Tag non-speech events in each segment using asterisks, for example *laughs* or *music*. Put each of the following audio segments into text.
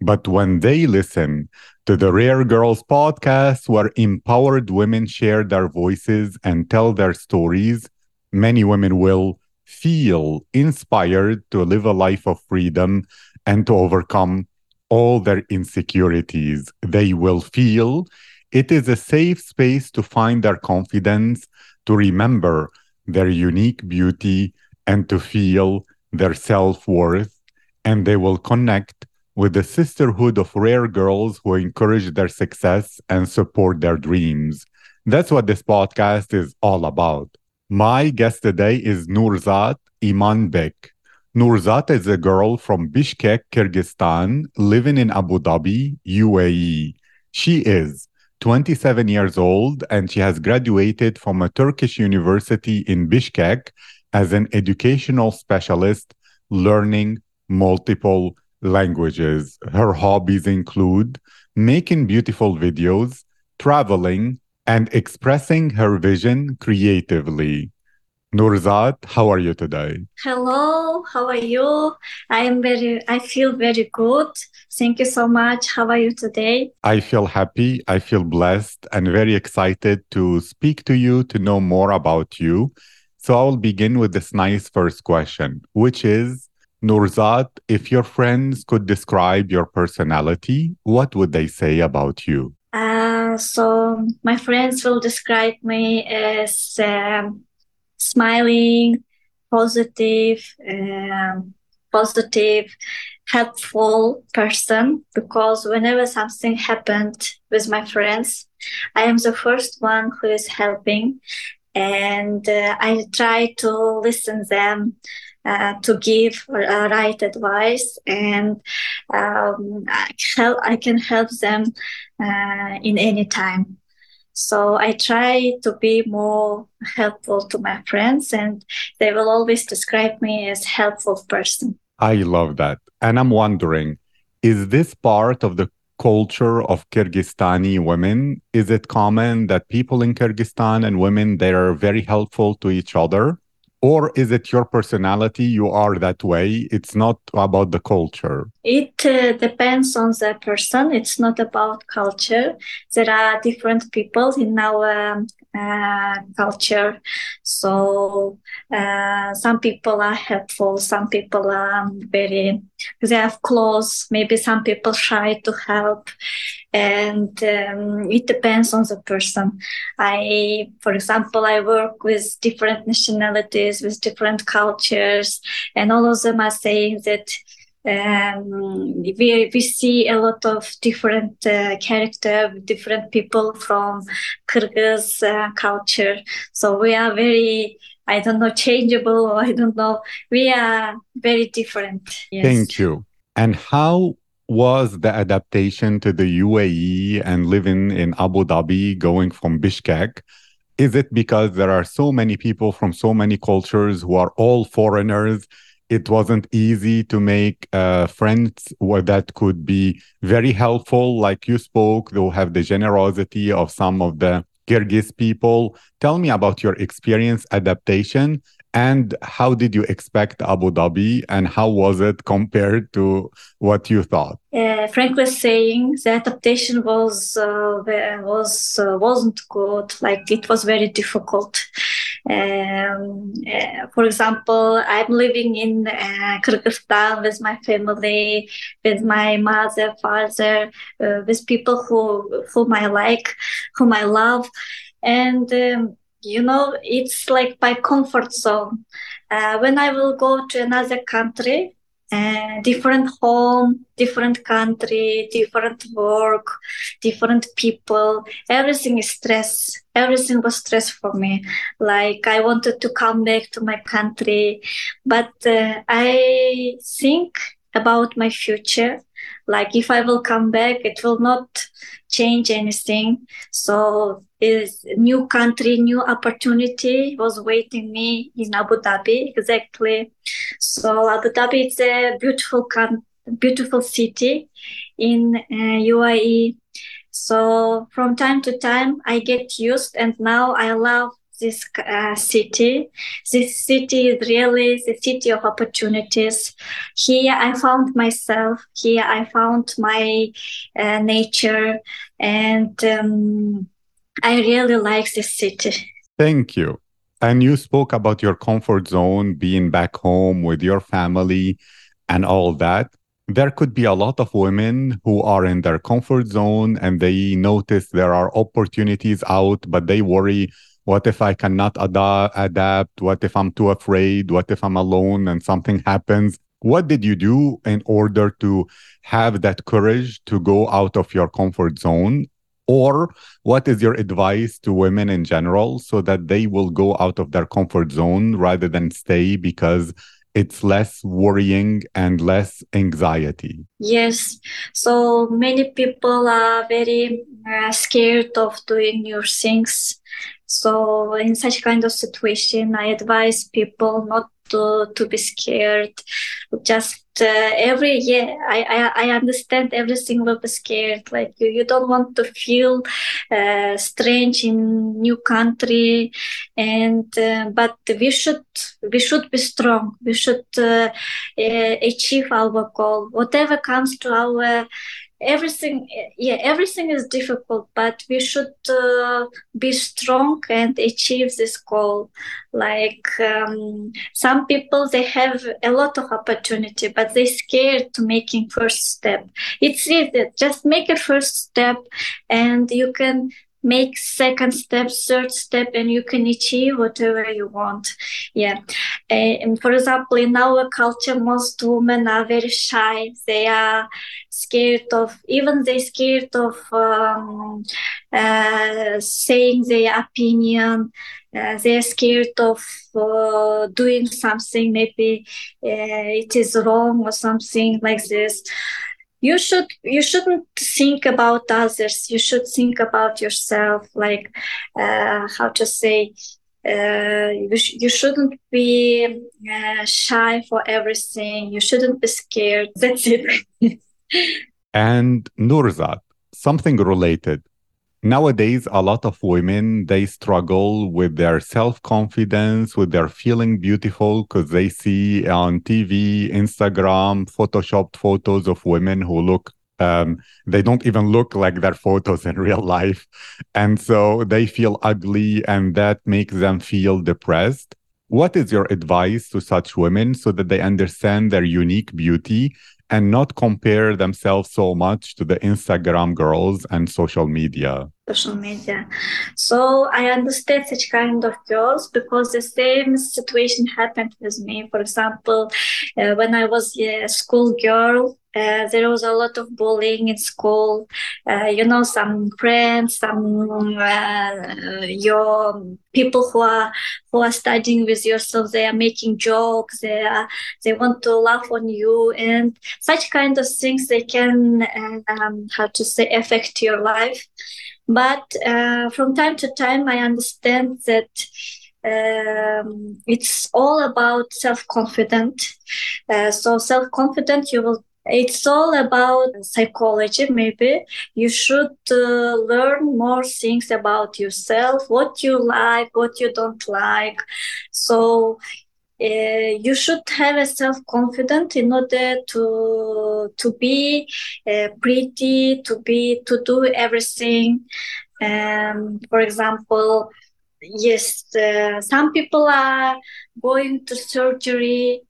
But when they listen to the Rare Girls podcast, where empowered women share their voices and tell their stories, many women will feel inspired to live a life of freedom and to overcome all their insecurities. They will feel it is a safe space to find their confidence, to remember their unique beauty, and to feel their self worth. And they will connect with the sisterhood of rare girls who encourage their success and support their dreams. That's what this podcast is all about. My guest today is Nurzat Imanbek. Nurzat is a girl from Bishkek, Kyrgyzstan, living in Abu Dhabi, UAE. She is 27 years old and she has graduated from a Turkish university in Bishkek as an educational specialist learning multiple languages. Her hobbies include making beautiful videos, traveling, and expressing her vision creatively. Nurzat, how are you today? Hello, how are you? I am very I feel very good. Thank you so much. How are you today? I feel happy, I feel blessed and very excited to speak to you to know more about you. So I'll begin with this nice first question, which is Nurzat, if your friends could describe your personality, what would they say about you? Uh, so my friends will describe me as um, smiling, positive, um, positive, helpful person. Because whenever something happened with my friends, I am the first one who is helping, and uh, I try to listen them uh, to give uh, right advice and um, help, I can help them uh, in any time. So I try to be more helpful to my friends and they will always describe me as helpful person. I love that. And I'm wondering, is this part of the culture of Kyrgyzstani women? Is it common that people in Kyrgyzstan and women they are very helpful to each other? Or is it your personality? You are that way. It's not about the culture. It uh, depends on the person. It's not about culture. There are different people in our um, culture. So uh, some people are helpful some people are very they have close maybe some people try to help. And um, it depends on the person. I for example i work with different nationalities with different cultures and all of them are saying that um, we, we see a lot of different uh, character different people from kyrgyz uh, culture so we are very i don't know changeable or *laughs* i don't know we are very different yes. thank you and how was the adaptation to the UAE and living in Abu Dhabi, going from Bishkek? Is it because there are so many people from so many cultures who are all foreigners? It wasn't easy to make uh, friends that could be very helpful, like you spoke, they'll have the generosity of some of the Kyrgyz people. Tell me about your experience adaptation and how did you expect Abu Dhabi and how was it compared to what you thought? Uh, frankly saying, the adaptation was uh, was uh, wasn't good. Like it was very difficult. Um, uh, for example, I'm living in uh, Kyrgyzstan with my family, with my mother, father, uh, with people who whom I like, whom I love, and. Um, you know it's like my comfort zone uh, when i will go to another country uh, different home different country different work different people. Everything is stress. Everything was stress for me. Like i wanted to come back to my country but uh, i think about my future Like if I will come back, it will not change anything. So is new country, new opportunity was waiting me in Abu Dhabi exactly. So Abu Dhabi is a beautiful beautiful city in uh, UAE. So from time to time, I get used, and now I love this uh, city. This city is really the city of opportunities. Here I found myself. Here I found my uh, nature, and um, I really like this city. Thank you. And you spoke about your comfort zone, being back home with your family, and all that there could be a lot of women who are in their comfort zone and they notice there are opportunities out, but they worry what if I cannot ad- adapt? What if I'm too afraid? What if I'm alone and something happens? What did you do in order to have that courage to go out of your comfort zone? Or what is your advice to women in general so that they will go out of their comfort zone rather than stay because it's less worrying and less anxiety. Yes. So many people are very uh, scared of doing new things. So in such kind of situation, I advise people not to, to be scared. Just uh, every year, I, I, I understand everything will be scared. Like you, you don't want to feel uh, strange in new country, and uh, but we should we should be strong. We should uh, uh, achieve our goal. Whatever comes to our everything yeah everything is difficult but we should uh, be strong and achieve this goal. Like um, some people they have a lot of opportunity but they scared to making first step. It's easy. Just make a first step and you can make second step third step and you can achieve whatever you want. Yeah. And for example in our culture most women are very shy. They are scared of even they scared of um, uh, saying their opinion. Uh, they're scared of uh, doing something. Maybe it is wrong or something like this you should you shouldn't think about others. You should think about yourself like uh, how to say uh, you, sh- you shouldn't be uh, shy for everything. You shouldn't be scared. *laughs* That's it. And Nurzat, something related nowadays a lot of women they struggle with their self-confidence with their feeling beautiful because they see on tv instagram photoshopped photos of women who look um, they don't even look like their photos in *laughs* real life. And so they feel ugly and that makes them feel depressed. What is your advice to such women so that they understand their unique beauty and not compare themselves so much to the Instagram girls and social media. Social media. So I understand such kind of girls because the same situation happened with me. For example, uh, when I was a school girl, uh, there was a lot of bullying in school. Uh, you know, some friends, some uh, your people who are who are studying with yourself, they are making jokes. They are they want to laugh on you, and such kind of things they can um, how to say affect your life. But uh, from time to time, I understand that. Um, it's all about self confident. Uh, so self confident, you will it's all about psychology maybe you should uh, learn more things about yourself what you like what you don't like so uh, you should have a self confidence in order to to be uh, pretty to be to do everything. Um, for example yes uh, some people are going to surgery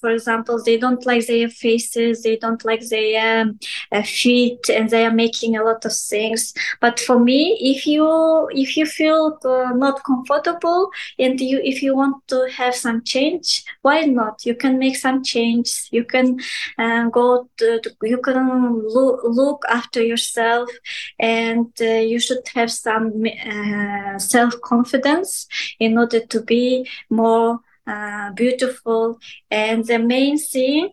for example they don't like their faces they don't like their um, feet and they are making a lot of things. But for me if you if you feel uh, not comfortable and you if you want to have some change why not? You can make some change. You can uh, go to, you can look, look after yourself and uh, you should have some uh, self-confidence in order to be more uh, beautiful. And the main thing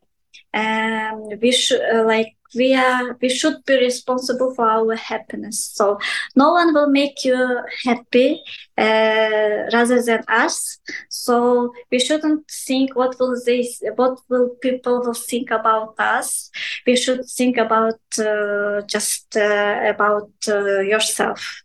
um, we should uh, like we are we should be responsible for our happiness. So no one will make you happy uh, rather than us. So we shouldn't think what will this what will people will think about us. We should think about uh, just uh, about yourself.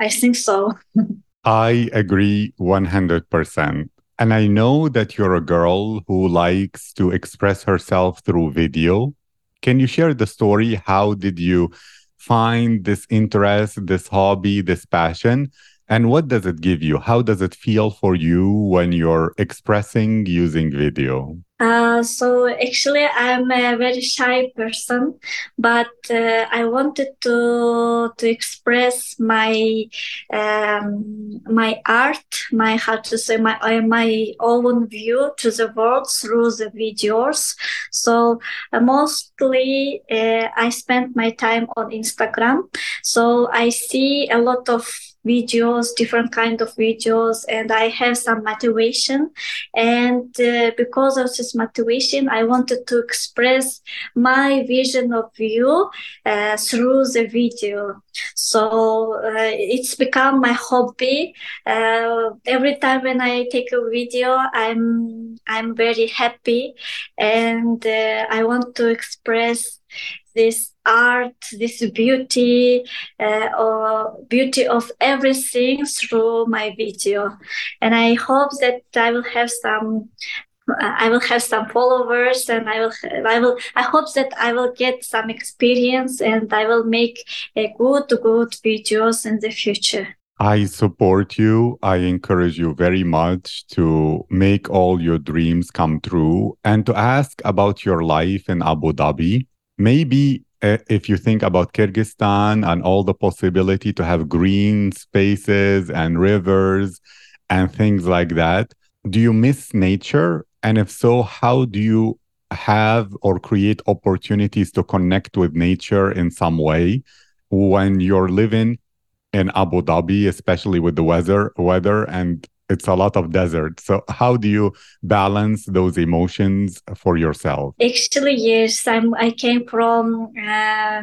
I think so. *laughs* I agree 100% and I know that you're a girl who likes to express herself through video. Can you share the story? How did you find this interest, this hobby, this passion? And what does it give you? How does it feel for you when you're expressing using video? Uh, so actually, I'm a very shy person, but uh, I wanted to to express my um, my art, my how to say my uh, my own view to the world through the videos. So uh, mostly, uh, I spend my time on Instagram. So I see a lot of videos different kind of videos and i have some motivation. And uh, because of this motivation i wanted to express my vision of you uh, through the video. So uh, it's become my hobby. Uh, every time when i take a video i'm i'm very happy. And uh, i want to express this art, this beauty, uh, or beauty of everything through my video. And I hope that I will have some I will have some followers and I will I will I hope that I will get some experience and I will make a good good videos in the future. I support you. I encourage you very much to make all your dreams come true and to ask about your life in Abu Dhabi. Maybe uh, if you think about Kyrgyzstan and all the possibility to have green spaces and rivers and things like that, do you miss nature? And if so, how do you have or create opportunities to connect with nature in some way when you're living in Abu Dhabi, especially with the weather, weather and it's a lot of desert. So how do you balance those emotions for yourself? Actually, yes, I'm. I came from uh,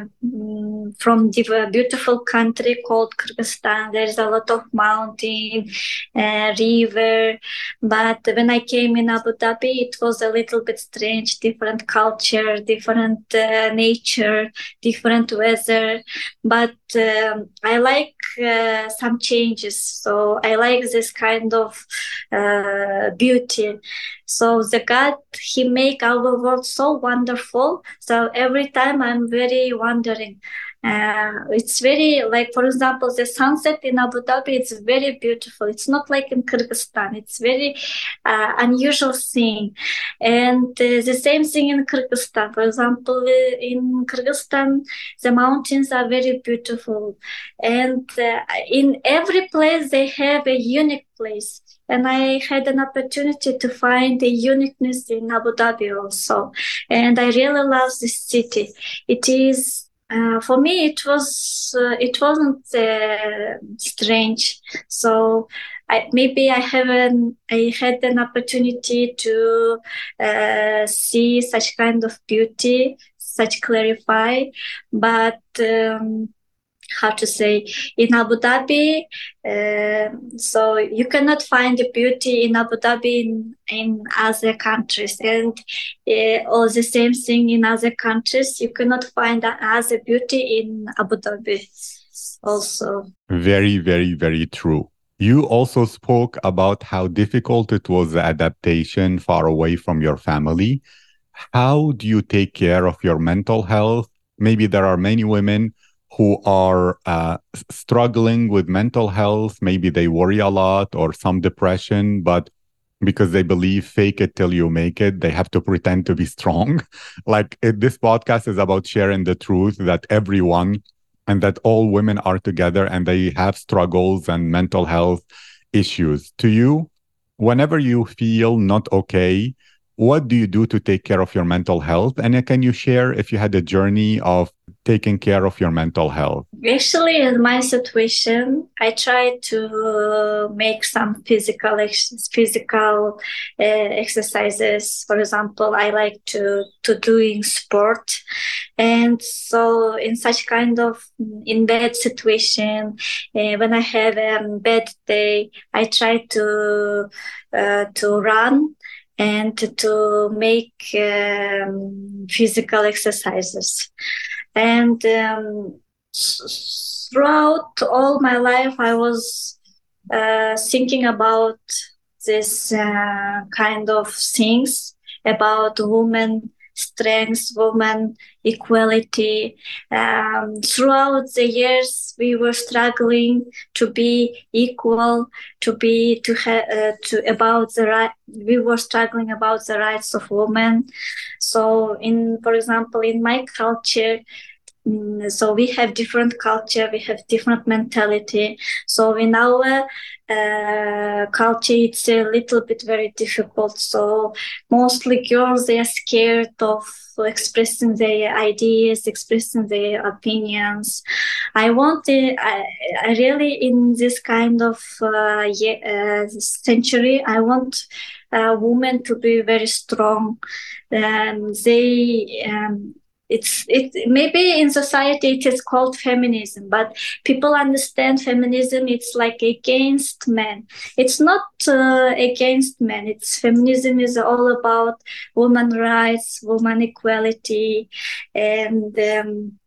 from the beautiful country called Kyrgyzstan. There's a lot of mountain, uh, river, but when I came in Abu Dhabi, it was a little bit strange. Different culture, different uh, nature, different weather. But um, I like uh, some changes. So I like this kind of uh, beauty. So the God, He make our world so wonderful. So every time I'm very wondering, uh, it's very like, for example, the sunset in Abu Dhabi. It's very beautiful. It's not like in Kyrgyzstan. It's very uh, unusual thing, and uh, the same thing in Kyrgyzstan. For example, uh, in Kyrgyzstan, the mountains are very beautiful, and uh, in every place they have a unique place and I had an opportunity to find the uniqueness in Abu Dhabi also. And I really love this city. It is uh, for me it was uh, it wasn't uh, strange. So I, maybe I haven't I had an opportunity to uh, see such kind of beauty such clarify but um, how to say in Abu Dhabi. Uh, so you cannot find the beauty in Abu Dhabi in, in other countries, and uh, all the same thing in other countries. You cannot find other beauty in Abu Dhabi. Also, very, very, very true. You also spoke about how difficult it was the adaptation far away from your family. How do you take care of your mental health? Maybe there are many women who are uh, struggling with mental health. Maybe they worry a lot or some depression, but because they believe fake it till you make it, they have to pretend to be strong. *laughs* like it, this podcast is about sharing the truth that everyone and that all women are together and they have struggles and mental health issues. To you, whenever you feel not okay, what do you do to take care of your mental health? And can you share if you had a journey of taking care of your mental health? Actually, in my situation, I try to make some physical physical uh, exercises. For example, I like to to doing sport, and so in such kind of in bad situation, uh, when I have a bad day, I try to uh, to run and to make um, physical exercises. And um, throughout all my life, I was uh, thinking about this uh, kind of things about women strength, women, equality. Um, throughout the years, we were struggling to be equal, to be to have uh, to about the right. We were struggling about the rights of women. So, in for example, in my culture, so we have different culture we have different mentality. So in our uh, culture it's a little bit very difficult. So mostly girls they are scared of expressing their ideas expressing their opinions. I want to, I, I really in this kind of uh, uh, century i want uh, women to be very strong. And they um, it's it maybe in society it is called feminism but people understand feminism it's like against men it's not uh, against men it's feminism is all about woman rights woman equality and um,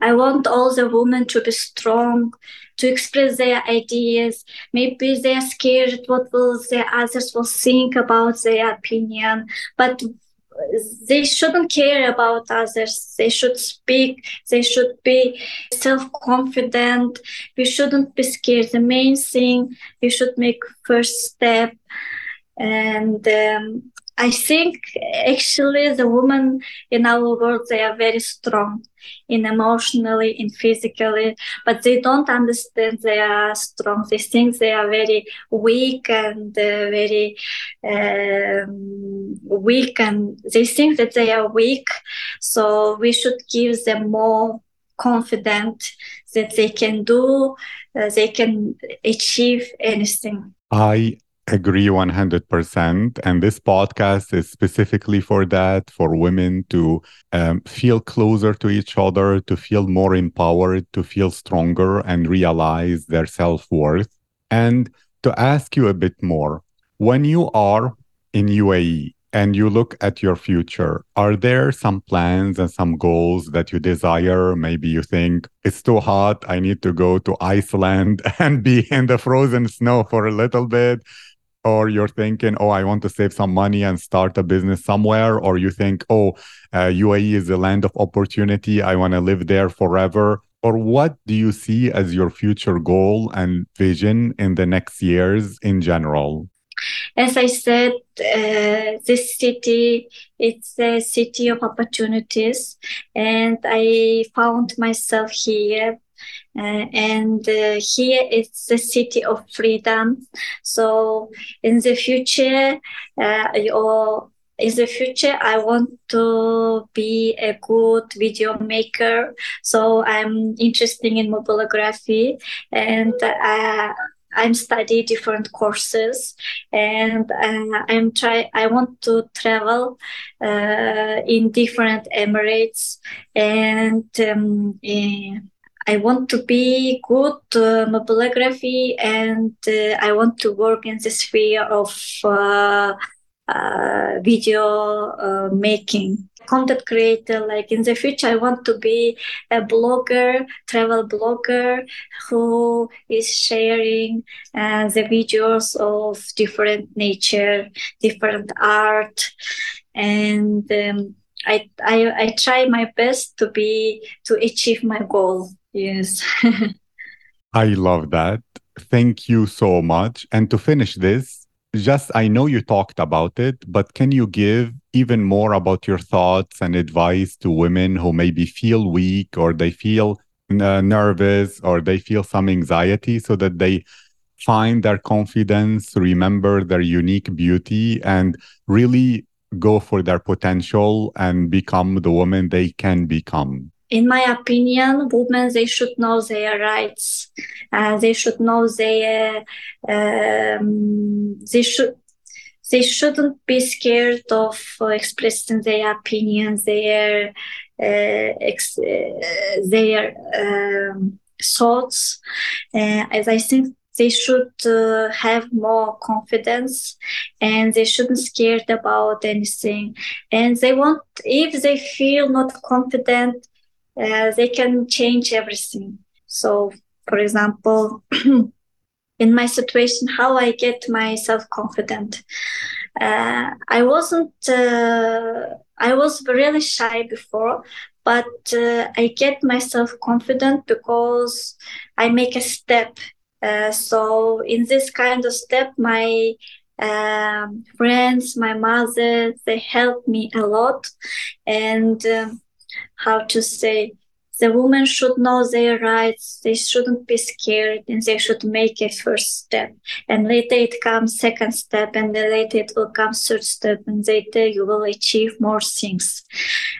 I want all the women to be strong, to express their ideas. Maybe they are scared what will the others will think about their opinion, but they shouldn't care about others they should speak. They should be self-confident. We shouldn't be scared. The main thing we should make first step. And um, I think actually the women in our world they are very strong in emotionally, in physically, but they don't understand they are strong. They think they are very weak and uh, very um, weak, and they think that they are weak. So we should give them more confident that they can do, uh, they can achieve anything. I agree 100%. And this podcast is specifically for that, for women to um, feel closer to each other, to feel more empowered, to feel stronger and realize their self worth. And to ask you a bit more when you are in UAE and you look at your future, are there some plans and some goals that you desire? Maybe you think it's too hot. I need to go to Iceland *laughs* and be in the frozen snow for a little bit or you're thinking, oh, I want to save some money and start a business somewhere, or you think, oh, uh, UAE is a land of opportunity. I want to live there forever. Or what do you see as your future goal and vision in the next years in general? As I said, uh, this city it's a city of opportunities, and I found myself here uh, and uh, here is the city of freedom. So in the future, uh, or in the future, I want to be a good video maker. So I'm interested in mobilography and uh, I'm study different courses and uh, I'm try I want to travel uh, in different Emirates and um, I want to be good uh, mobilography and uh, I want to work in the sphere of uh, uh video uh, making. Content creator, like in the future, I want to be a blogger, travel blogger who is sharing uh, the videos of different nature, different art, and um, I, I I try my best to be to achieve my goal. Yes. I love that. Thank you so much. And to finish this, just I know you talked about it, but can you give even more about your thoughts and advice to women who maybe feel weak or they feel uh, nervous or they feel some anxiety so that they find their confidence, remember their unique beauty, and really go for their potential and become the woman they can become? In my opinion, women they should know their rights. Uh, they should know their um, they should they shouldn't be scared of uh, expressing their opinions, their uh, ex- uh, their um, thoughts. Uh, as I think they should uh, have more confidence and they shouldn't scared about anything and they want if they feel not confident uh, they can change everything. So for example *clears throat* in my situation how i get myself confident uh, i wasn't uh, i was really shy before but uh, i get myself confident because i make a step. Uh, so in this kind of step, my um, friends, my mother, they help me a lot. And um, how to say, the women should know their rights. They shouldn't be scared and they should make a first step. And later it comes second step and then later it will come third step and later you will achieve more things.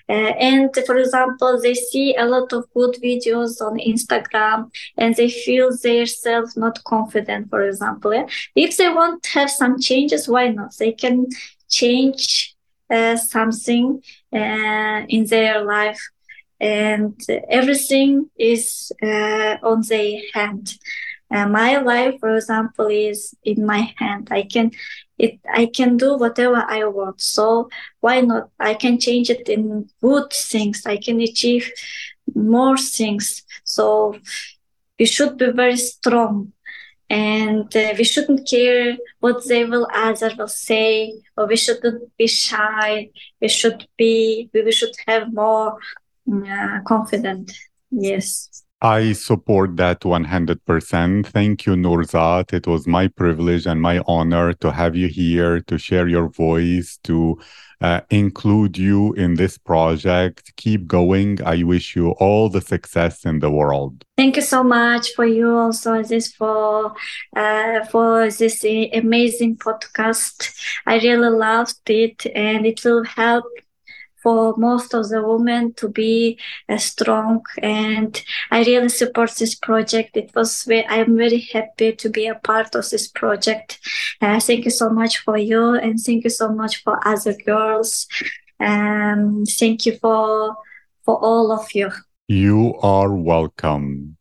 Uh, and for example, they see a lot of good videos on Instagram and they feel themselves not confident, for example. If they want to have some changes, why not? They can change something uh, in their life and everything is uh, on their hand. Uh, my life, for example, is in my hand. I can it I can do whatever I want. So why not? I can change it in good things. I can achieve more things. So you should be very strong and uh, we shouldn't care what they will other will say or we shouldn't be shy we should be we should have more uh, confident. Yes. I support that 100%. Thank you, Nurzat. It was my privilege and my honor to have you here, to share your voice, to uh, include you in this project. Keep going. I wish you all the success in the world. Thank you so much for you also this for uh, for this amazing podcast. I really loved it, and it will help for most of the women to be uh, strong. And i really support this project. It was very, i'm very happy to be a part of this project. Uh, thank you so much for you and thank you so much for other girls. Um, thank you for for all of you. You are welcome